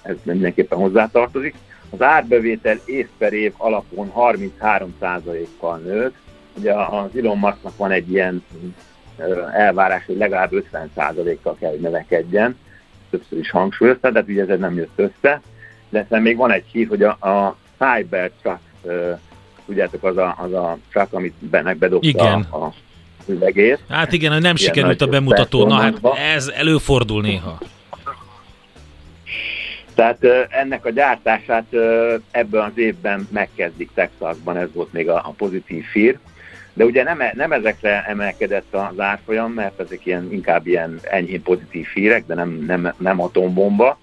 ez mindenképpen hozzátartozik. Az árbevétel év per év alapon 33%-kal nőtt, ugye az Elon Musknak van egy ilyen elvárás, hogy legalább 50%-kal kell, hogy növekedjen, többször is hangsúlyozta, de hát ugye ez nem jött össze, de még van egy hír, hogy a, a Cybertruck tudjátok, az a, az a truck, amit bennek bedobta igen. a üvegét. Hát igen, nem Ilyen sikerült a bemutató, na hát ez előfordul néha. Tehát ennek a gyártását ebben az évben megkezdik Texasban, ez volt még a, pozitív hír. De ugye nem, nem ezekre emelkedett az árfolyam, mert ezek ilyen, inkább ilyen enyhén pozitív hírek, de nem, nem, nem atombomba.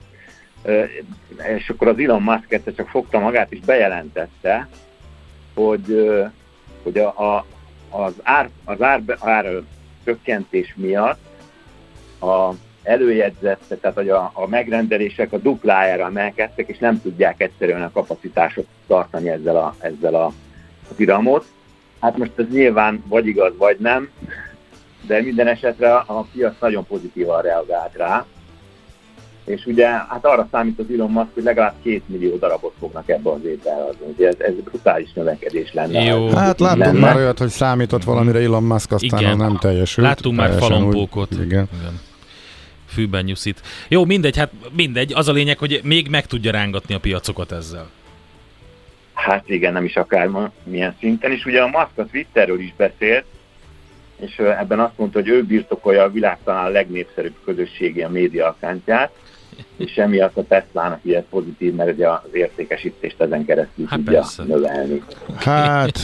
És akkor az Elon Musk csak fogta magát és bejelentette, hogy, hogy a, a, az, ár, az ár, ár csökkentés miatt a előjegyzett, tehát hogy a, a megrendelések a duplájára emelkedtek, és nem tudják egyszerűen a kapacitásot tartani ezzel a, ezzel a, a piramot. Hát most ez nyilván vagy igaz, vagy nem, de minden esetre a piac nagyon pozitívan reagált rá, és ugye hát arra számít az Elon Musk, hogy legalább két millió darabot fognak ebbe az évben eladni. Ugye ez, ez brutális növekedés lenne. Jó. Hát láttunk lenne. már olyat, hogy számított valamire Elon Musk, aztán Igen. nem teljesült. Láttunk már falompókot. Igen. Igen. Fűben nyuszít. Jó, mindegy, hát mindegy. Az a lényeg, hogy még meg tudja rángatni a piacokat ezzel. Hát igen, nem is akár milyen szinten. És ugye a Musk a Twitterről is beszélt, és ebben azt mondta, hogy ő birtokolja a világ talán legnépszerűbb közösségi a média akántját, és emiatt a Tesla-nak ilyen pozitív, mert ugye az értékesítést ezen keresztül hát tudja persze. növelni. Hát,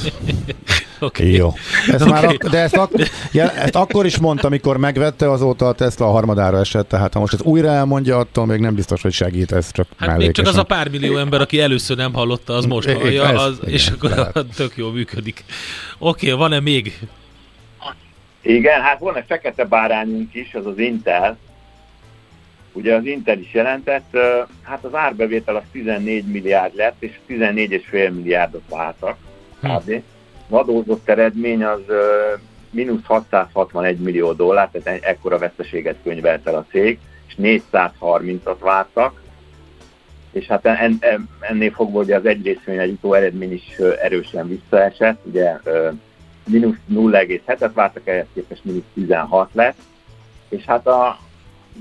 okay. jó. Ez okay. már ak- de ezt, ak- ja, ezt akkor is mondta, amikor megvette, azóta a Tesla a harmadára esett, tehát ha most ezt újra elmondja, attól még nem biztos, hogy segít, ez csak Hát még csak az a pár millió ember, aki először nem hallotta, az most hallja, az, igen, és akkor tehát. [LAUGHS] tök jól működik. Oké, okay, van-e még Igen, hát van egy fekete bárányunk is, az az Intel. Ugye az Intel is jelentett, hát az árbevétel az 14 milliárd lett, és 14,5 milliárdot váltak. Hm. Adózott eredmény az mínusz 661 millió dollár, tehát ekkora veszteséget könyvelt el a cég, és 430-at vártak, és hát en, en, ennél fogva ugye az egy jutó eredmény is erősen visszaesett, ugye mínusz 0,7-et vártak, ehhez képest mínusz 16 lett, és hát a,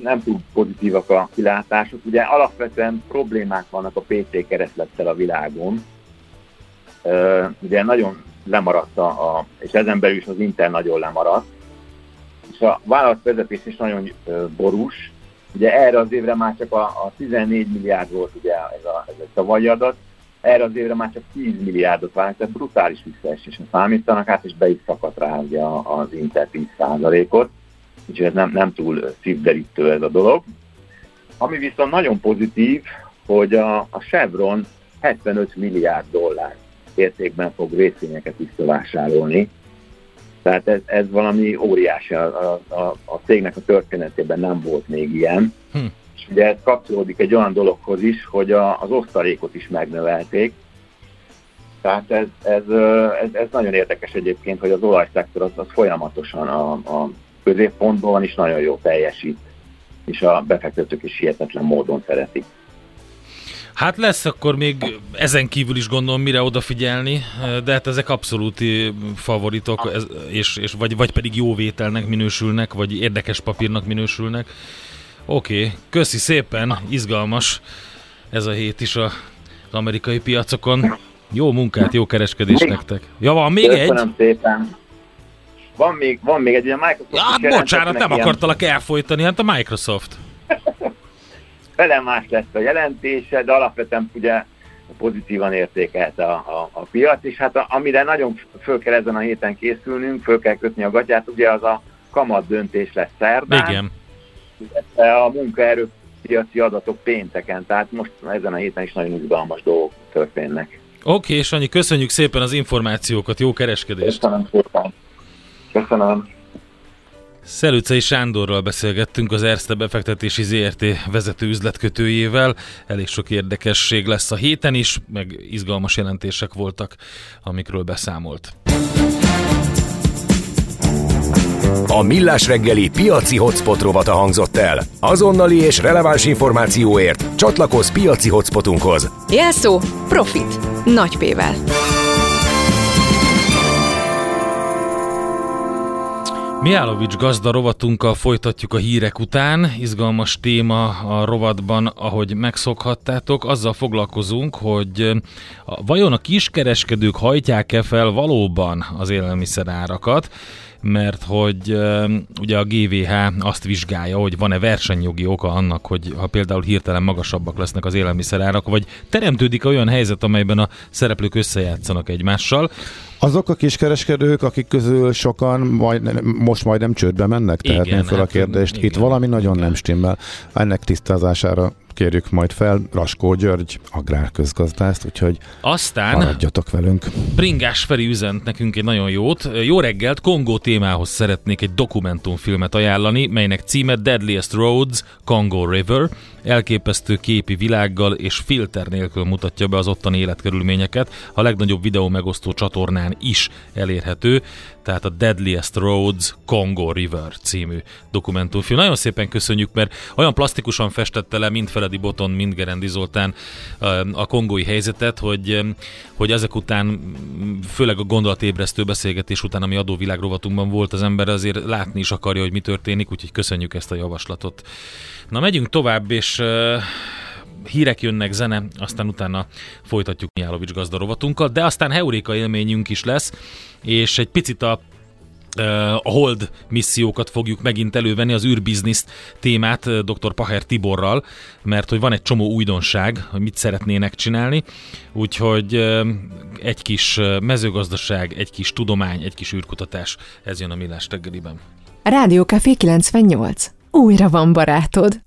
nem túl pozitívak a kilátások. Ugye alapvetően problémák vannak a PC kereslettel a világon. Ugye nagyon lemaradt a, a és ezen belül is az Intel nagyon lemaradt, és a vállalatvezetés is nagyon borús. Ugye erre az évre már csak a, a 14 milliárd volt ugye ez a, ez a tavalyi adat, erre az évre már csak 10 milliárdot várnak, tehát brutális visszaesésre számítanak át, és be is szakadt rá ugye az Intel 10%-ot, úgyhogy ez nem, nem túl szívderítő ez a dolog. Ami viszont nagyon pozitív, hogy a, a Chevron 75 milliárd dollár értékben fog részvényeket visszavásárolni. Tehát ez, ez valami óriási, a, a, a, cégnek a történetében nem volt még ilyen. Hm. És ugye ez kapcsolódik egy olyan dologhoz is, hogy a, az osztalékot is megnövelték. Tehát ez, ez, ez, ez nagyon érdekes egyébként, hogy az olajszektor az, az folyamatosan a, a középpontban van, és nagyon jó teljesít, és a befektetők is hihetetlen módon szeretik. Hát lesz akkor még ezen kívül is gondolom mire odafigyelni, de hát ezek abszolút favoritok, ez, és, és vagy, vagy pedig jó vételnek minősülnek, vagy érdekes papírnak minősülnek. Oké, okay. köszi szépen, izgalmas ez a hét is az amerikai piacokon. Jó munkát, jó kereskedés nektek. Ja, van még Köszönöm egy? szépen. Van még, van még egy, a Microsoft Ja, bocsánat, nem akartalak elfolytani, hát a Microsoft. Fele más lesz a jelentése, de alapvetően ugye pozitívan értékelt a, a, a piac, és hát a, amire nagyon föl kell ezen a héten készülnünk, föl kell kötni a gatyát, ugye az a kamat döntés lesz szerdán. Igen. A munkaerőpiaci adatok pénteken, tehát most ezen a héten is nagyon izgalmas dolgok történnek. Oké, okay, Sanyi, köszönjük szépen az információkat, jó kereskedést! Köszönöm szépen! Köszönöm! Szelücei Sándorral beszélgettünk az Erste befektetési ZRT vezető üzletkötőjével. Elég sok érdekesség lesz a héten is, meg izgalmas jelentések voltak, amikről beszámolt. A Millás reggeli piaci hotspot rovata hangzott el. Azonnali és releváns információért csatlakozz piaci hotspotunkhoz. Jelszó Profit. Nagy P-vel. Miálovics gazda rovatunkkal folytatjuk a hírek után. Izgalmas téma a rovatban, ahogy megszokhattátok. Azzal foglalkozunk, hogy vajon a kiskereskedők hajtják-e fel valóban az élelmiszerárakat, mert hogy ugye a GVH azt vizsgálja, hogy van-e versenyjogi oka annak, hogy ha például hirtelen magasabbak lesznek az élelmiszerárak, vagy teremtődik olyan helyzet, amelyben a szereplők összejátszanak egymással, azok a kiskereskedők, akik közül sokan majd, most majdnem csődbe mennek, tehetném fel hát, a kérdést. Igen, Itt valami nagyon igen. nem stimmel. Ennek tisztázására kérjük majd fel Raskó György, agrárközgazdászt, úgyhogy Aztán maradjatok velünk. Bringás Feri üzent nekünk egy nagyon jót. Jó reggelt, Kongó témához szeretnék egy dokumentumfilmet ajánlani, melynek címe Deadliest Roads, Congo River. Elképesztő képi világgal és filter nélkül mutatja be az ottani életkörülményeket. A legnagyobb videó megosztó csatornán is elérhető tehát a Deadliest Roads Congo River című dokumentumfilm. Nagyon szépen köszönjük, mert olyan plastikusan festette le mind Feledi Boton, mind Gerendi Zoltán a kongói helyzetet, hogy, hogy ezek után, főleg a gondolatébresztő beszélgetés után, ami adóvilág rovatunkban volt, az ember azért látni is akarja, hogy mi történik, úgyhogy köszönjük ezt a javaslatot. Na, megyünk tovább, és hírek jönnek, zene, aztán utána folytatjuk Mihálovics gazdarovatunkkal, de aztán heuréka élményünk is lesz, és egy picit a a hold missziókat fogjuk megint elővenni, az űrbiznisz témát dr. Paher Tiborral, mert hogy van egy csomó újdonság, hogy mit szeretnének csinálni, úgyhogy egy kis mezőgazdaság, egy kis tudomány, egy kis űrkutatás, ez jön a Millás reggeliben. Rádió 98. Újra van barátod.